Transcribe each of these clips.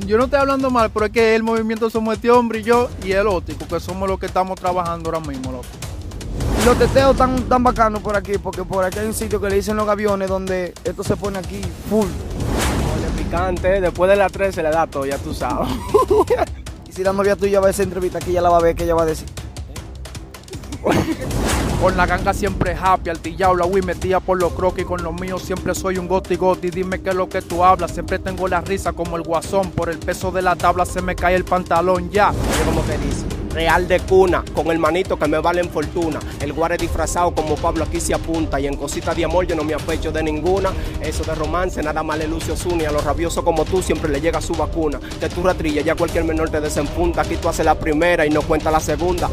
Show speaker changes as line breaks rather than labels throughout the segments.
yo no estoy hablando mal, pero es que el movimiento somos este hombre y yo y el óptico, que somos los que estamos trabajando ahora mismo, loco.
Los teteos están tan bacanos por aquí, porque por aquí hay un sitio que le dicen los aviones donde esto se pone aquí full.
Ole, picante, después de las 3 se le da todo, ya tú sabes.
Y si la novia tuya va a esa entrevista, aquí ya la va a ver, que ella va a decir.
Con la ganga siempre happy, altillado, la Wii metida por los croquis. Con los míos siempre soy un goti goti. Dime qué es lo que tú hablas. Siempre tengo la risa como el guasón. Por el peso de la tabla se me cae el pantalón ya.
Oye, como que dice, real de cuna, con el manito que me valen fortuna. El guare disfrazado como Pablo aquí se apunta. Y en cositas de amor yo no me apecho de ninguna. Eso de romance, nada más le lucio Zuni. A los rabiosos como tú siempre le llega su vacuna. De tu ratrilla ya cualquier menor te desenpunta. Aquí tú haces la primera y no cuenta la segunda.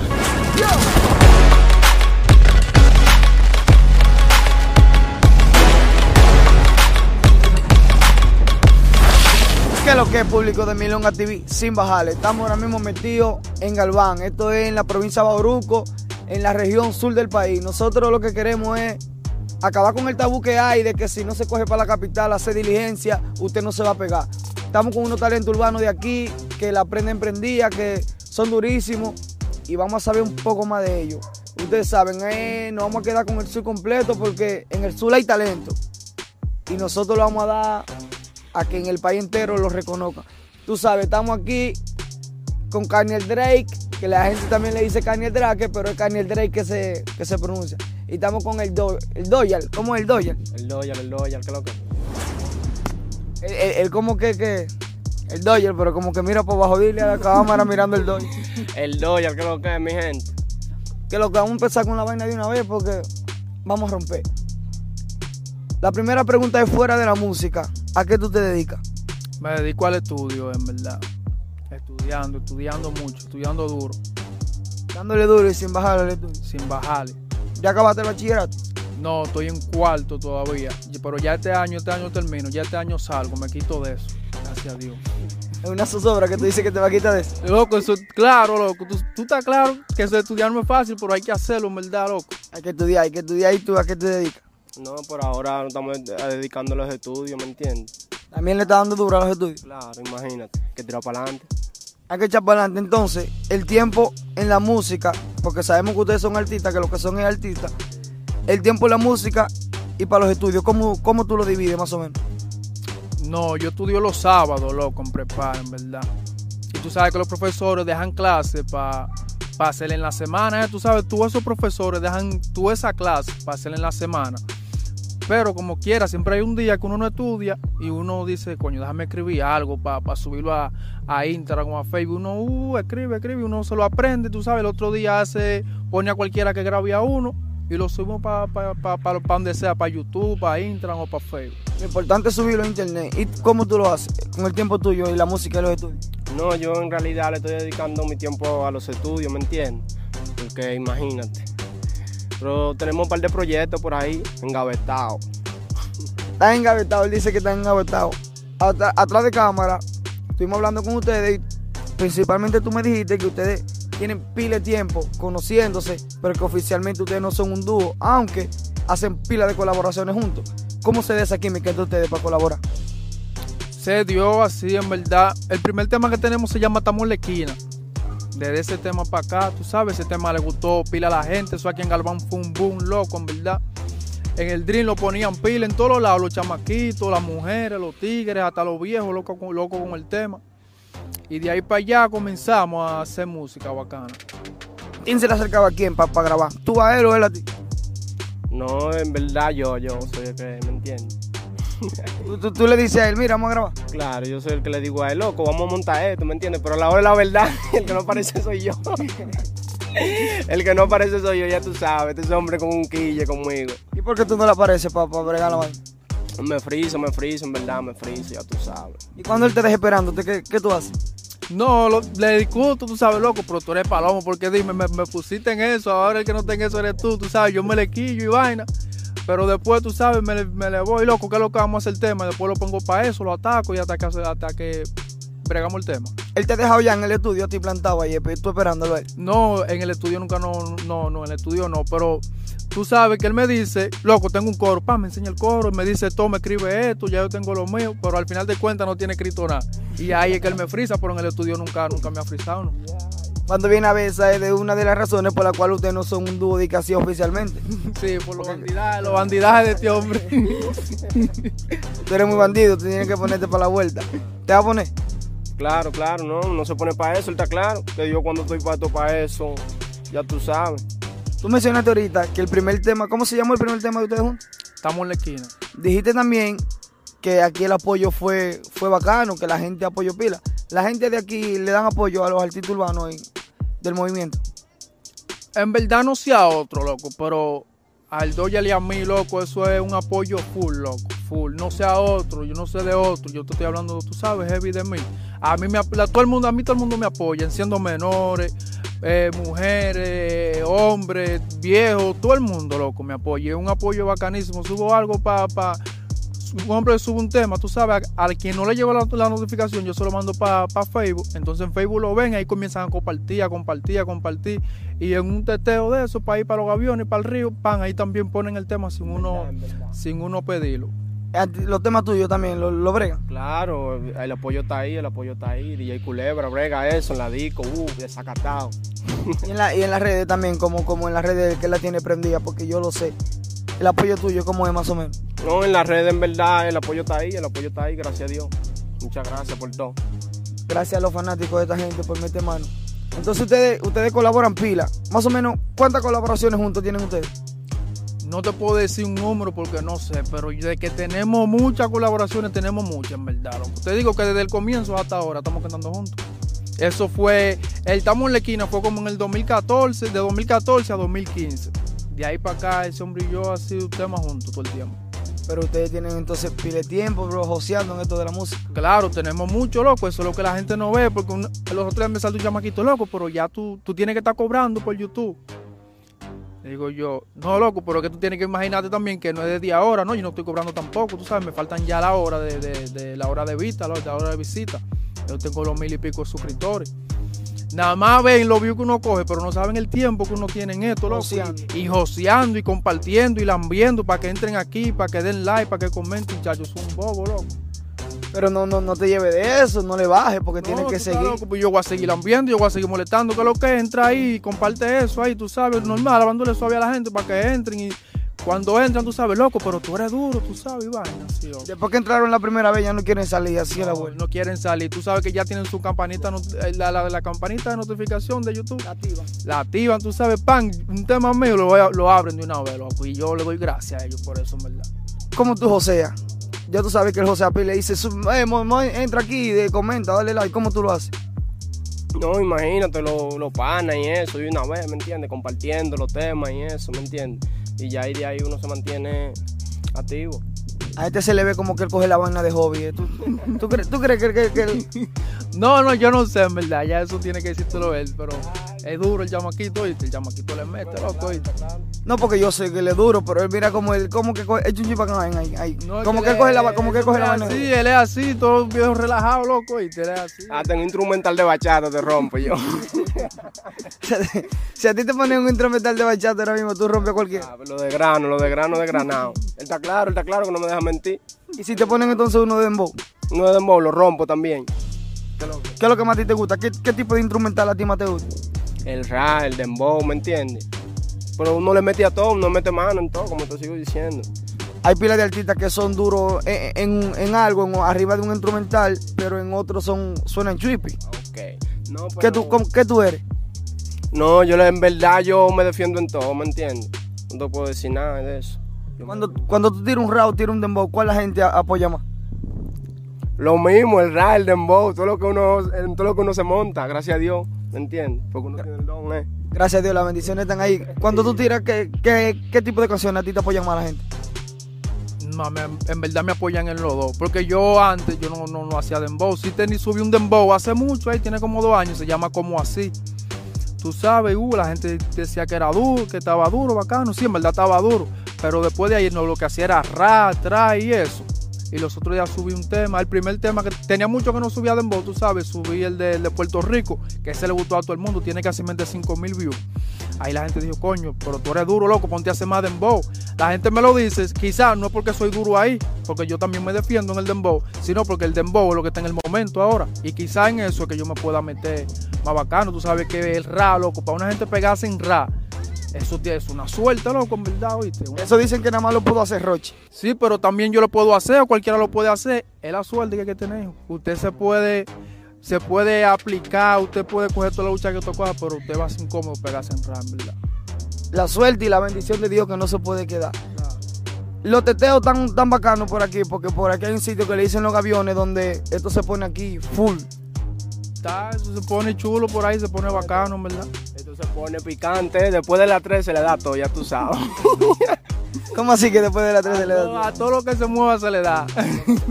¿Qué es lo que es público de Milonga TV? Sin bajarle. Estamos ahora mismo metidos en Galván. Esto es en la provincia de Bauruco, en la región sur del país. Nosotros lo que queremos es acabar con el tabú que hay de que si no se coge para la capital a hacer diligencia, usted no se va a pegar. Estamos con unos talentos urbanos de aquí que la aprenden prendida, que son durísimos y vamos a saber un poco más de ellos. Ustedes saben, eh, nos vamos a quedar con el sur completo porque en el sur hay talento y nosotros lo vamos a dar a que en el país entero lo reconozcan. Tú sabes, estamos aquí con Kanye Drake, que la gente también le dice Kanye Drake, pero es Kanye Drake que se, que se pronuncia. Y estamos con el, do, el Doyal, ¿cómo es el Doyal?
El Loyal, el Loyal, ¿qué es lo que?
El, el- el como que, que, el Doyal, pero como que mira por bajo, dile a la cámara mirando el Doyal.
El Loyal, ¿qué es lo que es, mi gente?
Que lo que vamos a empezar con la vaina de una vez porque vamos a romper. La primera pregunta es fuera de la música. ¿A qué tú te dedicas?
Me dedico al estudio, en verdad. Estudiando, estudiando mucho, estudiando duro,
Dándole duro y sin bajarle el estudio.
sin bajarle.
¿Ya acabaste el bachillerato?
No, estoy en cuarto todavía. Pero ya este año, este año termino, ya este año salgo, me quito de eso. Gracias a Dios.
Es una zozobra que tú dices que te va a quitar de eso.
Loco, eso, claro, loco. Tú, tú estás claro que eso de estudiar no es fácil, pero hay que hacerlo, en verdad, loco.
Hay que estudiar, hay que estudiar. ¿Y tú a qué te dedicas?
No, por ahora no estamos dedicando a los estudios, ¿me entiendes?
También le está dando duro a los estudios.
Claro, imagínate, que tira para adelante.
Hay que echar para adelante. Entonces, el tiempo en la música, porque sabemos que ustedes son artistas, que lo que son es artistas. El tiempo en la música y para los estudios, ¿cómo, cómo tú lo divides más o menos?
No, yo estudio los sábados, loco, en prepara, en verdad. Y tú sabes que los profesores dejan clases para hacer en la semana. ¿eh? Tú sabes, tú esos profesores dejan tú esa clase para hacer en la semana. Pero como quiera, siempre hay un día que uno no estudia y uno dice, coño, déjame escribir algo para subirlo a, a Instagram o a Facebook. Uno uh, escribe, escribe, uno se lo aprende, tú sabes, el otro día hace, pone a cualquiera que grabe a uno y lo subimos para pa, pa, pa, pa donde sea, para YouTube, para Instagram o para Facebook.
Lo importante es subirlo a internet. ¿Y cómo tú lo haces? Con el tiempo tuyo y la música y los estudios.
No, yo en realidad le estoy dedicando mi tiempo a los estudios, ¿me entiendes? Porque imagínate. Pero tenemos un par de proyectos por ahí engavetados.
Estás engavetado, él dice que está engavetado. Atrás de cámara, estuvimos hablando con ustedes y principalmente tú me dijiste que ustedes tienen pila de tiempo conociéndose, pero que oficialmente ustedes no son un dúo, aunque hacen pila de colaboraciones juntos. ¿Cómo se da esa química entre ustedes para colaborar?
Se dio así, en verdad. El primer tema que tenemos se llama Estamos en la esquina. Desde ese tema para acá, tú sabes, ese tema le gustó pila a la gente. Eso aquí en Galván fue un boom loco, en verdad. En el Dream lo ponían pila en todos lados, los chamaquitos, las mujeres, los tigres, hasta los viejos, locos con, loco con el tema. Y de ahí para allá comenzamos a hacer música bacana.
¿Quién se le acercaba a quién para grabar? ¿Tú a él o él a ti?
No, en verdad yo, yo soy el que, ¿me entiendes?
Tú, tú- tú le dices a él, mira, vamos a grabar.
Claro, yo soy el que le digo a él, loco, vamos a montar esto, ¿me entiendes? Pero a la hora de la verdad, el que no aparece soy yo. el que no aparece soy yo, ya tú sabes, este hombre con un quille conmigo.
¿Y por qué tú no le apareces para bregar la vaina?
Me friso, me friso, en verdad, me friso, ya tú sabes.
¿Y cuando él te deja esperando, ¿qué, qué tú haces?
No, lo- le discuto, tú sabes, loco, pero tú eres palomo, porque dime, me, me pusiste en eso, ahora el que no está en eso eres tú, tú sabes, yo me le quillo y vaina. Pero después, tú sabes, me, le- me le voy, loco, ¿qué es lo que vamos a hacer el tema? Después lo pongo para eso, lo ataco y hasta que, hasta que bregamos el tema.
Él te ha dejado ya en el estudio, a ti plantado ahí, tú esperándolo él.
No, en el estudio nunca, no, no, no, en el estudio no, pero tú sabes que él me dice, loco, tengo un coro, pa, me enseña el coro, me dice, toma, escribe esto, ya yo tengo lo mío, pero al final de cuentas no tiene escrito nada. Y ahí es que él me frisa, pero en el estudio nunca, nunca me ha frisado. ¿no?
Cuando viene a ver, esa es de una de las razones por la cual ustedes no son un dúo de casi oficialmente.
Sí, por los bandidajes, los bandidajes de este hombre.
Tú eres muy bandido, tú tienes que ponerte para la vuelta. ¿Te vas a poner?
Claro, claro, no, no se pone para eso, él está claro. Que yo cuando estoy para para eso, ya tú sabes.
Tú mencionaste ahorita que el primer tema, ¿cómo se llamó el primer tema de ustedes juntos?
Estamos en la esquina.
Dijiste también que aquí el apoyo fue, fue bacano, que la gente apoyó pila. La gente de aquí le dan apoyo a los artistas urbanos y- del movimiento.
En verdad no sea otro, loco, pero al Doyal y a mí, loco, eso es un apoyo full, loco, full. No sea otro, yo no sé de otro, yo te estoy hablando, tú sabes, heavy de mí. A mí me, todo el mundo, a mí todo el mundo me apoya, siendo menores, eh, mujeres, hombres, viejos, todo el mundo, loco, me apoya. Es un apoyo bacanísimo. Subo algo para, pa, un hombre sube un tema, tú sabes, a- al quien no le llegó la, la notificación, yo se lo mando para Facebook. Entonces en Facebook lo ven, ahí comienzan a compartir, a compartir, a compartir. Y en un teteo de eso, para ir para los aviones, para el río, pan, ahí también ponen el tema sin uno, sin uno pedirlo.
A ti- Los temas tuyos también, ¿lo, lo bregan?
Claro, el apoyo está ahí, el apoyo está ahí. DJ Culebra, brega eso la disco, uh, desacatado.
Y en, la- y en las redes también, como, como en las redes que la tiene prendida, porque yo lo sé. El apoyo tuyo, ¿cómo es más o menos?
No, en las redes en verdad el apoyo está ahí, el apoyo está ahí, gracias a Dios. Muchas gracias por todo.
Gracias a los fanáticos de esta gente por meter mano. Entonces ustedes, ustedes colaboran pila. Más o menos, ¿cuántas colaboraciones juntos tienen ustedes?
No te puedo decir un número porque no sé, pero de que tenemos muchas colaboraciones, tenemos muchas, en verdad. loco. Te digo que desde el comienzo hasta ahora estamos cantando juntos. Eso fue, el Estamos en la esquina fue como en el 2014, de 2014 a 2015. De ahí para acá, ese hombre y yo ha sido tema juntos todo el tiempo.
Pero ustedes tienen entonces pile de tiempo, bro, joseando en esto de la música.
Claro, tenemos mucho, loco, eso es lo que la gente no ve, porque un- los otros días me salió un chamaquito, loco, pero ya tú, tú tienes que estar cobrando por YouTube. Digo yo, no, loco, pero que tú tienes que imaginarte también que no es de día a hora, ¿no? Yo no estoy cobrando tampoco, tú sabes, me faltan ya la hora de, de- de la hora de vista, la la hora de visita. Yo tengo los mil y pico de suscriptores. Nada más ven los views que uno coge, pero no saben el tiempo que uno tiene en esto, loco.
Joseando.
Y, joseando y compartiendo y lambiendo para que entren aquí, para que den like, para que comenten, muchachos, son un bobo, loco.
Pero no, no, no te lleves de eso, no le bajes porque tienes
No,
que
tú estás
seguir.
loco, pues yo voy a seguir lambiendo, yo voy a seguir molestando. que lo que es? Entra ahí, comparte eso ahí, tú sabes, normal, lavándole suave a la gente para que entren y cuando entran, tú sabes, loco, pero tú eres duro, tú sabes, loco.
Después que entraron la primera vez ya no quieren salir, así es la
No,
vuelta.
no quieren salir, tú sabes que ya tienen su campanita, eh, la, la, la campanita de notificación de YouTube.
Activa.
La activan, tú sabes, pan, un tema mío lo, a- lo abren de una vez, loco, y yo le doy gracias a ellos por eso, en verdad.
¿Cómo tú joseas? Ya tú sabes que el José Api le dice, "Sub- eh, mo- mo- entra aquí, de, comenta, dale like. ¿Cómo tú lo haces?
No, imagínate, los lo panas y eso, y una vez, ¿me entiendes? Compartiendo los temas y eso, ¿me entiendes? Y ya ahí de ahí uno se mantiene activo.
A este se le ve como que él coge la vaina de hobby. ¿eh? ¿Tú, tú, crees, tú crees que, que- que él-
No, no, yo no sé, en verdad, ya eso tiene que decírtelo él, pero es duro el chamaquito, ¿viste? El chamaquito le mete, loco, ¿viste?
No, porque yo sé que él es duro, pero él mira como él, como que coge, echa un chip acá, ahí, ahí.
No,
como que, él coge la, como que él coge la vaina.
Sí, él es así, todo viejo relajado, loco, y él es así.
Hasta en un instrumental de bachata te rompo yo.
si a ti te ponen un instrumental de bachata ahora mismo, tú rompes cualquiera.
Ah, lo de grano, lo de grano de granado. Él está claro, él está claro que no me deja mentir.
Y si te ponen entonces uno de dembow,
Uno de dembow lo rompo también.
¿qué es lo que más a ti te gusta? ¿Qué, qué tipo de instrumental a ti más te gusta?
El rap, el dembow, ¿me entiendes? Pero uno le mete a todo, uno mete mano en todo, como te sigo diciendo.
Hay pilas de artistas que son duros en, en- en algo, en- arriba de un instrumental, pero en otros son suenan trippy.
Ok. No,
¿Qué, tú, cómo- ¿Qué tú eres?
No, yo en verdad yo me defiendo en todo, ¿me entiendes? No te puedo decir nada de eso.
Cuando, cuando tú tiras un rap, tiras un dembow, ¿cuál la gente apoya más?
Lo mismo, el rap, el dembow, todo lo que uno, todo lo que uno se monta, gracias a Dios, ¿me entiendes? Porque uno tiene el don, ¿eh?
Gracias a Dios, las bendiciones están ahí. Cuando tú tiras, ¿qué, qué, qué tipo de canciones a ti te apoyan más la gente?
No, me- en verdad me apoyan en los dos. Porque yo antes, yo no, no, no hacía dembow. Sí tení, subí un dembow hace mucho, ahí tiene como dos años, se llama como así. Tú sabes, uh, la gente decía que era duro, que estaba duro, bacano. Sí, en verdad estaba duro. Pero después de ahí no, lo que hacía era ra, tra y eso. Y los otros días subí un tema, el primer tema que tenía mucho que no subía dembow, tú sabes, subí el de, de Puerto Rico, que ese le gustó a todo el mundo, tiene casi 5 mil views. Ahí la gente dijo, coño, pero tú eres duro, loco, ponte a hacer más dembow. La gente me lo dice, quizás no es porque soy duro ahí, porque yo también me defiendo en el dembow, sino porque el dembow es lo que está en el momento ahora. Y quizás en eso es que yo me pueda meter más bacano. Tú sabes que el ra, loco, para una gente pegarse en ra, eso es una suerte, loco, en verdad, oíste.
Eso dicen que nada más lo puedo hacer Roche.
Sí, pero también yo lo puedo hacer, o cualquiera lo puede hacer. Es la suerte que hay que tener. Usted se puede, se puede aplicar, usted puede coger toda la lucha que toca, pero usted va a ser incómodo pegarse en RAM, ¿verdad?
La suerte y la bendición de Dios que no se puede quedar. Los teteos tan, tan bacanos por aquí, porque por aquí hay un sitio que le dicen los aviones donde esto se pone aquí full.
Está, eso se pone chulo por ahí, se pone bacano, verdad
se pone picante. Después de las 3 se le da todo, ya tú sabes.
¿Cómo así que después de las 3 se le da todo?
A todo lo que se mueva se le da.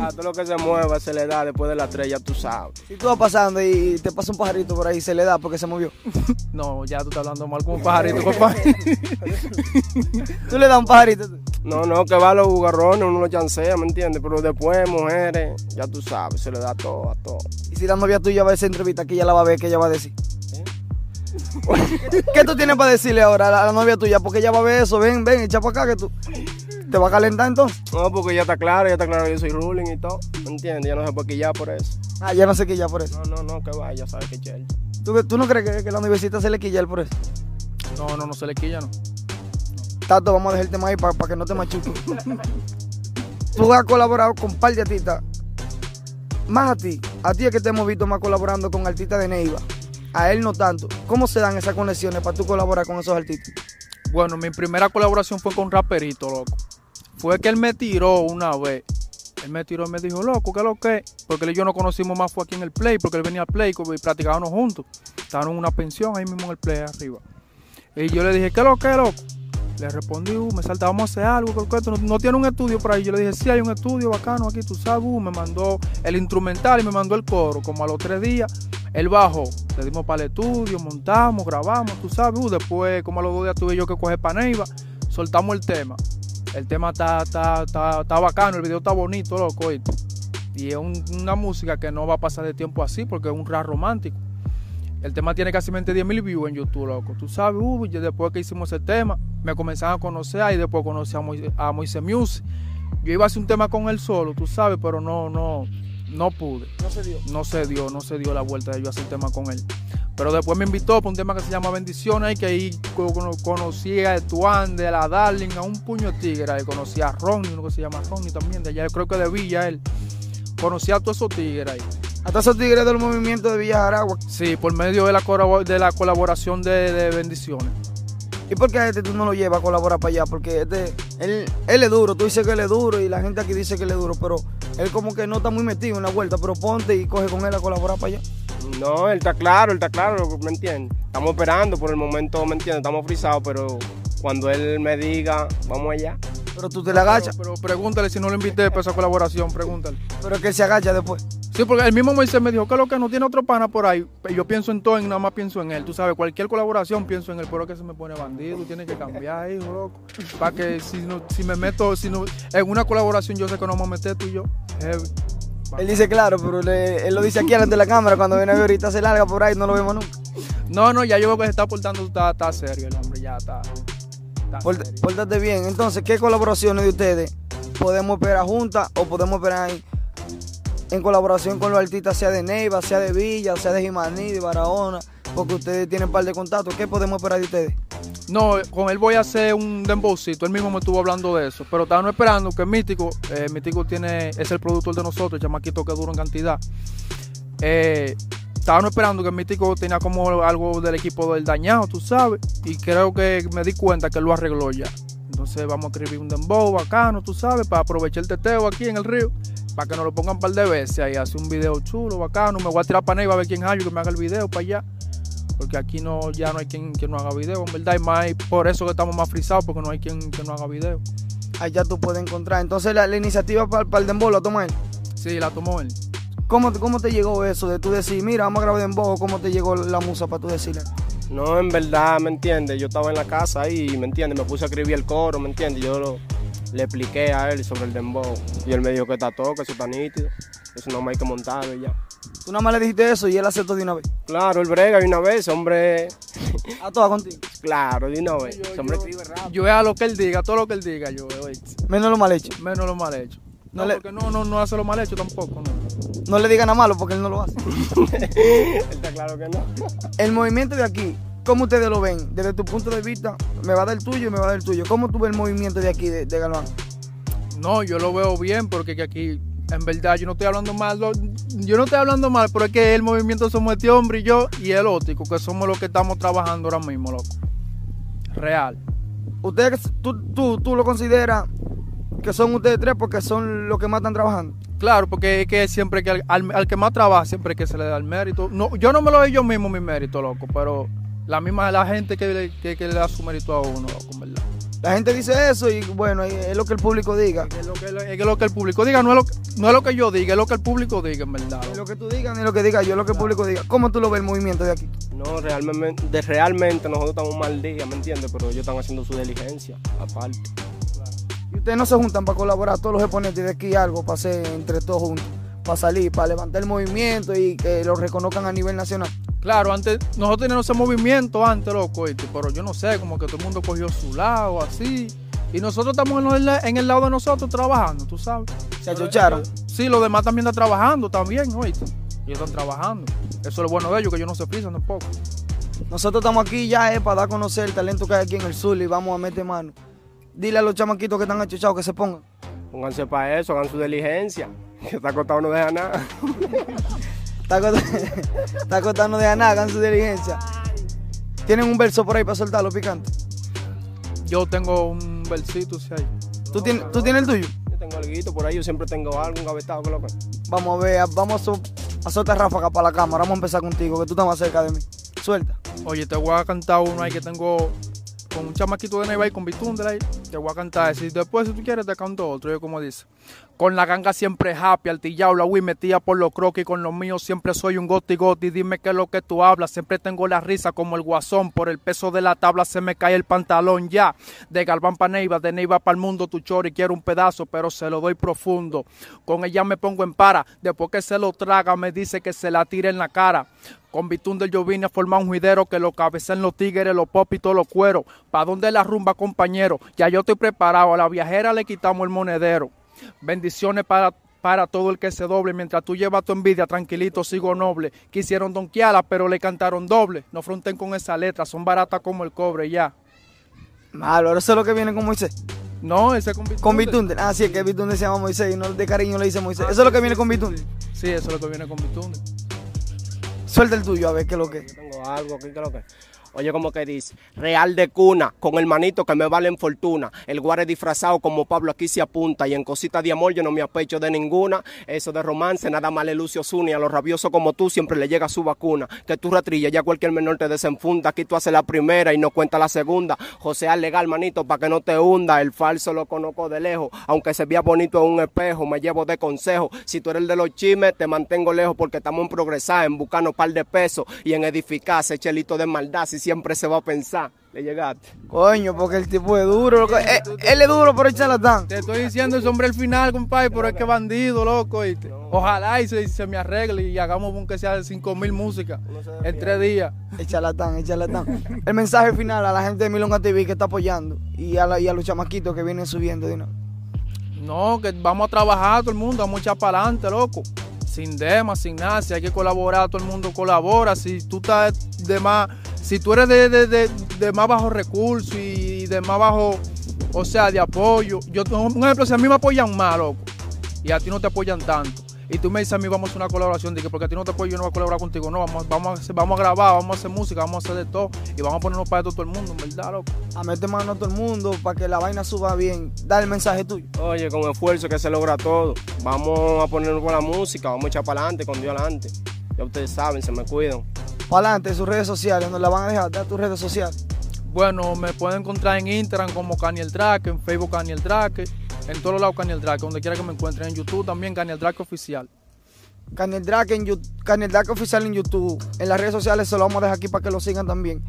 A todo lo que se mueva se le da después de las 3, ya tú sabes.
Si tú vas pasando y te pasa un pajarito por ahí, se le da porque se movió.
No, ya tú estás hablando mal con un pajarito.
¿Tú le das un pajarito?
No, no, que va a los bugarrones, uno lo chancea, ¿me entiendes? Pero después, mujeres, ya tú sabes, se le da todo a todo.
Y si la novia tuya va a esa entrevista, que ella la va a ver, que ella va a decir. ¿Qué tú tienes para decirle ahora a la, novia tuya? Porque ella va a ver eso. Ven, ven, echa para acá que tú. ¿Te va a calentar entonces?
No, porque ya está claro, ya está claro que yo soy ruling y todo. ¿Me entiendes? Ya no se puede quillar por eso.
Ah, ya no se quilla por eso.
No, no, no, que vaya, ya sabes que chel.
¿Tú, ¿Tú no crees que, la universidad se le quilla por eso?
No, no, no se le quilla, no.
Tato, vamos a dejar el tema ahí para que no te machuques. tú has colaborado con un par de artistas. Más a ti. A ti es que te hemos visto más colaborando con artistas de Neiva a él no tanto. ¿Cómo se dan esas conexiones para tú colaborar con esos artistas?
Bueno, mi primera colaboración fue con Raperito, loco. Fue que él me tiró una vez. Él me tiró y me dijo, loco, ¿qué es lo que? Porque él y yo nos conocimos más fue aquí en el Play, porque él venía al Play y practicábamos juntos. Estaban en una pensión ahí mismo en el Play arriba. Y yo le dije, ¿qué es lo que, loco? Le respondí, uh, me salta, vamos a hacer algo, no, no, tiene un estudio por ahí. Yo le dije, sí, hay un estudio bacano aquí, tú sabes, uh, me mandó el instrumental y me mandó el coro. Como a los tres días, él bajó, le dimos para el estudio, montamos, grabamos, tú sabes, uh, después, como a los dos días tuve yo que coger para Neiva, soltamos el tema. El tema está, está, está, bacano, el video está bonito, loco. Y es una música que no va a pasar de tiempo así porque es un rap romántico. El tema tiene casi 10 mil views en YouTube, loco. Tú sabes, uh, después que hicimos ese tema, me comenzaron a conocer y después conocí a, Moise, a Moise Music. Yo iba a hacer un tema con él solo, tú sabes, pero no, no, no pude.
No se dio.
No se dio, no se dio la vuelta de yo hacer tema con él. Pero después me invitó para un tema que se llama Bendiciones, y que ahí conocí a Etuán, de la Darling, a un puño de tigre. Ahí conocí a Ronnie, uno que se llama Ronnie también, de allá creo que de Villa él. Conocí a todos esos tigres ahí.
A todos esos tigres del movimiento de Villa Aragua.
Sí, por medio de la, de la colaboración de, Bendiciones.
¿Y por qué a este tú no lo llevas a colaborar para allá? Porque este, él, él es duro, tú dices que él es duro y la gente aquí dice que él es duro, pero él como que no está muy metido en la vuelta, pero ponte y coge con él a colaborar para allá.
No, él está claro, él está claro, ¿me entiendes? Estamos esperando por el momento, ¿me entiendes? Estamos frisados, pero cuando él me diga, vamos allá.
Pero tú te la agachas.
Pero, pregúntale si no lo invité para esa colaboración, pregúntale.
Pero que él se agacha después.
Sí, porque el mismo Moisés me dijo que lo que no tiene otro pana por ahí. Yo pienso en todo y nada más pienso en él. Tú sabes, cualquier colaboración pienso en él, pero que se me pone bandido, tiene que cambiar, hijo, loco. Para que si, no, si me meto, si no, en una colaboración yo sé que no a meter tú y yo.
Él dice claro, pero él lo dice aquí delante de la cámara. Cuando viene a ver ahorita se larga por ahí, no lo vemos nunca.
No, no, ya yo veo que se está portando, está, está serio el hombre, ya está.
Pórtate bien. Entonces, ¿qué colaboraciones de ustedes podemos esperar juntas o podemos esperar en, colaboración con los artistas, sea de Neiva, sea de Villa, sea de Jimaní, de Barahona? Porque ustedes tienen un par de contactos. ¿Qué podemos esperar de ustedes?
No, con él voy a hacer un dembowcito. Él mismo me estuvo hablando de eso. Pero estábamos esperando que Mítico, eh, Mítico tiene, es el productor de nosotros, el chamaquito que duro en cantidad. Eh, estábamos esperando que Mítico tenía como algo del equipo del dañado, tú sabes. Y creo que me di cuenta que lo arregló ya. Entonces vamos a escribir un dembow bacano, tú sabes, para aprovechar el teteo aquí en el río. Para que nos lo pongan un par de veces ahí, hace un video chulo, bacano. Me voy a tirar para ahí, va a ver quién hay que me haga el video para allá. Porque aquí no, ya no hay quien, que no haga video, en verdad. Y más por eso que estamos más frisados, porque no hay quien que no haga video.
Allá tú puedes encontrar. Entonces la, iniciativa para, para el dembow la tomó él.
Sí, la tomó él.
¿Cómo, ¿Cómo te llegó eso de tú decir, mira, vamos a grabar voz? ¿Cómo te llegó la musa para tú decirle?
No, en verdad, ¿me entiendes? Yo estaba en la casa ahí, ¿me entiendes? Me puse a escribir el coro, ¿me entiendes? Yo le expliqué a él sobre el dembow y él me dijo que está todo, que eso está nítido. Eso no hay que montarlo y ya.
Tú nada más le dijiste eso y él aceptó de una vez.
Claro, el brega de una vez, hombre.
A todas contigo.
Claro, de una vez.
Yo-
hombre
yo-. Yo es a lo que él diga, todo lo que él diga, yo oíste.
Menos lo mal hecho.
Menos lo mal hecho.
No
No,
le-
porque no, no, no hace lo mal hecho tampoco, no.
No le digan nada malo porque él no lo hace.
Está claro que no.
El movimiento de aquí, ¿cómo ustedes lo ven? Desde tu punto de vista, me va a dar el tuyo y me va a dar el tuyo. ¿Cómo tú ves el movimiento de aquí, de, de Galván?
No, yo lo veo bien porque que aquí, en verdad, yo no estoy hablando mal, yo no estoy hablando mal, pero es que el movimiento somos este hombre y yo y el óptico, que somos los que estamos trabajando ahora mismo, loco. Real.
Ustedes, tú, tú, tú lo consideras que son ustedes tres porque son los que más están trabajando.
Claro, porque es que siempre que al, al- al que más trabaja, siempre que se le da el mérito. No, yo no me lo doy yo mismo mi mérito, loco, pero la misma la gente que le, que, que le da su mérito a uno, loco, en verdad.
La gente dice eso y bueno, es lo que el público diga.
Es lo que, es lo que el público diga, no es, lo, que- no es lo que yo diga, es lo que el público diga, en verdad.
Ni
loco.
lo que tú digas ni lo que diga yo, lo que el público diga. ¿Cómo tú lo ves el movimiento de aquí?
No, realmente, de realmente nosotros estamos un mal día, ¿me entiendes? Pero ellos están haciendo su diligencia, aparte.
Y ustedes no se juntan para colaborar, todos los exponentes de aquí algo, para hacer entre todos juntos, para salir, para levantar el movimiento y que lo reconozcan a nivel nacional.
Claro, antes, nosotros teníamos ese movimiento antes, loco, ¿oíste? pero yo no sé, como que todo el mundo cogió su lado, así. Y nosotros estamos en, el- en el lado de nosotros trabajando, tú sabes.
Se achucharon.
Sí, los demás también están trabajando también, oíste. Ellos están trabajando. Eso es lo bueno de ellos, que ellos no se frisan tampoco.
Nosotros estamos aquí ya es para dar a conocer el talento que hay aquí en el sur y vamos a meter mano. Dile a los chamaquitos que están achuchados que se pongan.
Pónganse para eso, hagan su diligencia. Que está acostado no deja nada.
Está está deja nada, hagan su diligencia. Tienen un verso por ahí para soltarlo picante.
Yo tengo un versito, sí, ahí.
¿Tú, tienes, ¿Tú tienes el tuyo?
Yo tengo algo por ahí, yo siempre tengo algo, un gavetado, que lo que.
Vamos a ver, vamos a, so- a soltar ráfaga para la cámara. Vamos a empezar contigo, que tú estás más cerca de mí. Suelta.
Oye, te voy a cantar uno ahí que tengo con un chamaquito de Neiva y con Bitundel ahí. Te voy a cantar ese. Y después, si tú quieres, te canto otro. Yo como dice. Con la ganga siempre happy, altillado, la Wii metía por los croquis. Con los míos siempre soy un goti goti. Dime qué es lo que tú hablas. Siempre tengo la risa como el guasón. Por el peso de la tabla se me cae el pantalón ya. De Galván pa' Neiva, de Neiva para el mundo. Tu chori quiero un pedazo, pero se lo doy profundo. Con ella me pongo en para. Después que se lo traga, me dice que se la tire en la cara. Con Bitundel yo vine a formar un juidero que lo cabecen los tigres, los pop y todos los cueros. ¿Pa' dónde la rumba, compañero? Ya yo estoy preparado. A la viajera le quitamos el monedero. Bendiciones para, para todo el que se doble. Mientras tú llevas tu envidia, tranquilito, sigo noble. Quisieron donkearla, pero le cantaron doble. No fronten con esa letra, son baratas como el cobre, ya.
Malo, eso es lo que viene con Moisés.
No, ese con Bitundel.
Con Bitundel. Ah, sí, es que Bitundel se llama Moisés y no de cariño le dice Moisés. Eso es lo que viene con Bitundel.
Sí, eso es lo que viene con Bitundel.
Suelta el tuyo a ver qué es lo que.
Yo tengo algo, ¿qué creo que? Oye, como que dice, real de cuna, con el manito que me valen fortuna. El guare disfrazado como Pablo aquí se apunta. Y en cositas de amor yo no me apecho de ninguna. Eso de romance, nada más le lucio Zuni. A los rabiosos como tú siempre le llega su vacuna. Que tú ratrilla, ya cualquier menor te desenfunda. Aquí tú haces la primera y no cuenta la segunda. José al legal, manito, para que no te hunda. El falso lo conozco de lejos. Aunque se vea bonito en un espejo, me llevo de consejo. Si tú eres el de los chimes, te mantengo lejos porque estamos en progresar, en buscarnos par de pesos y en edificar ese chelito de maldad. Siempre se va a pensar, le llegaste.
Coño, porque el tipo es duro. loco. Eh, él es duro, pero es charlatán.
Te estoy diciendo el hombre al final, compadre, pero es que bandido, loco. ¿oíste? Ojalá y se, se me arregle y hagamos un que sea de 5 mil músicas en tres días.
El charlatán, el charlatán. El mensaje final a la gente de Milonga TV que está apoyando y a, la- y a los chamaquitos que vienen subiendo una.
No, que vamos a trabajar todo el mundo, vamos a echar para adelante, loco. Sin demas, sin nada, si hay que colaborar, todo el mundo colabora. Si tú estás de más, si tú eres de, de, de, de más bajo recurso y de más bajo, o sea, de apoyo. Yo, un ejemplo, si a mí me apoyan más, loco, y a ti no te apoyan tanto, y tú me dices a mí vamos a hacer una colaboración, dije, porque a ti no te apoyo, yo no voy a colaborar contigo, no, vamos, vamos, a, hacer- vamos a grabar, vamos a hacer música, vamos a hacer de todo, y vamos a ponernos para esto todo el mundo, en verdad, loco.
A meter mano a todo el mundo para que la vaina suba bien. Da el mensaje tuyo.
Oye, con esfuerzo que se logra todo. Vamos a ponernos con la música, vamos a echar para adelante, con Dios adelante. Ya ustedes saben, se me cuidan.
Para adelante, sus redes sociales, nos la van a dejar. Da tus redes sociales.
Bueno, me pueden encontrar en Instagram como Caniel Drake, en Facebook Caniel Drake, en todos lados Caniel Drake, donde quiera que me encuentren, en YouTube también Caniel Drake Oficial.
Canel Drake en Canel Drake oficial en YouTube. En las redes sociales se lo vamos a dejar aquí para que lo sigan también.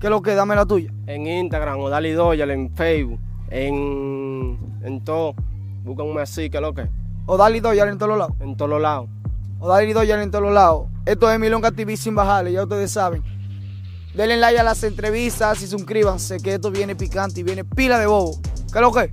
¿Qué es lo que? Dame la tuya.
En Instagram, o Dali Doyal, en Facebook, en, en todo. Búscanme así, que es lo que.
O Dali Doyal en todos lados.
En todos lados.
O Dali Doyal en todos los lados. Esto es Milonga TV sin bajarle, ya ustedes saben. Denle like a las entrevistas y suscríbanse que esto viene picante y viene pila de bobo. ¿Qué es lo que?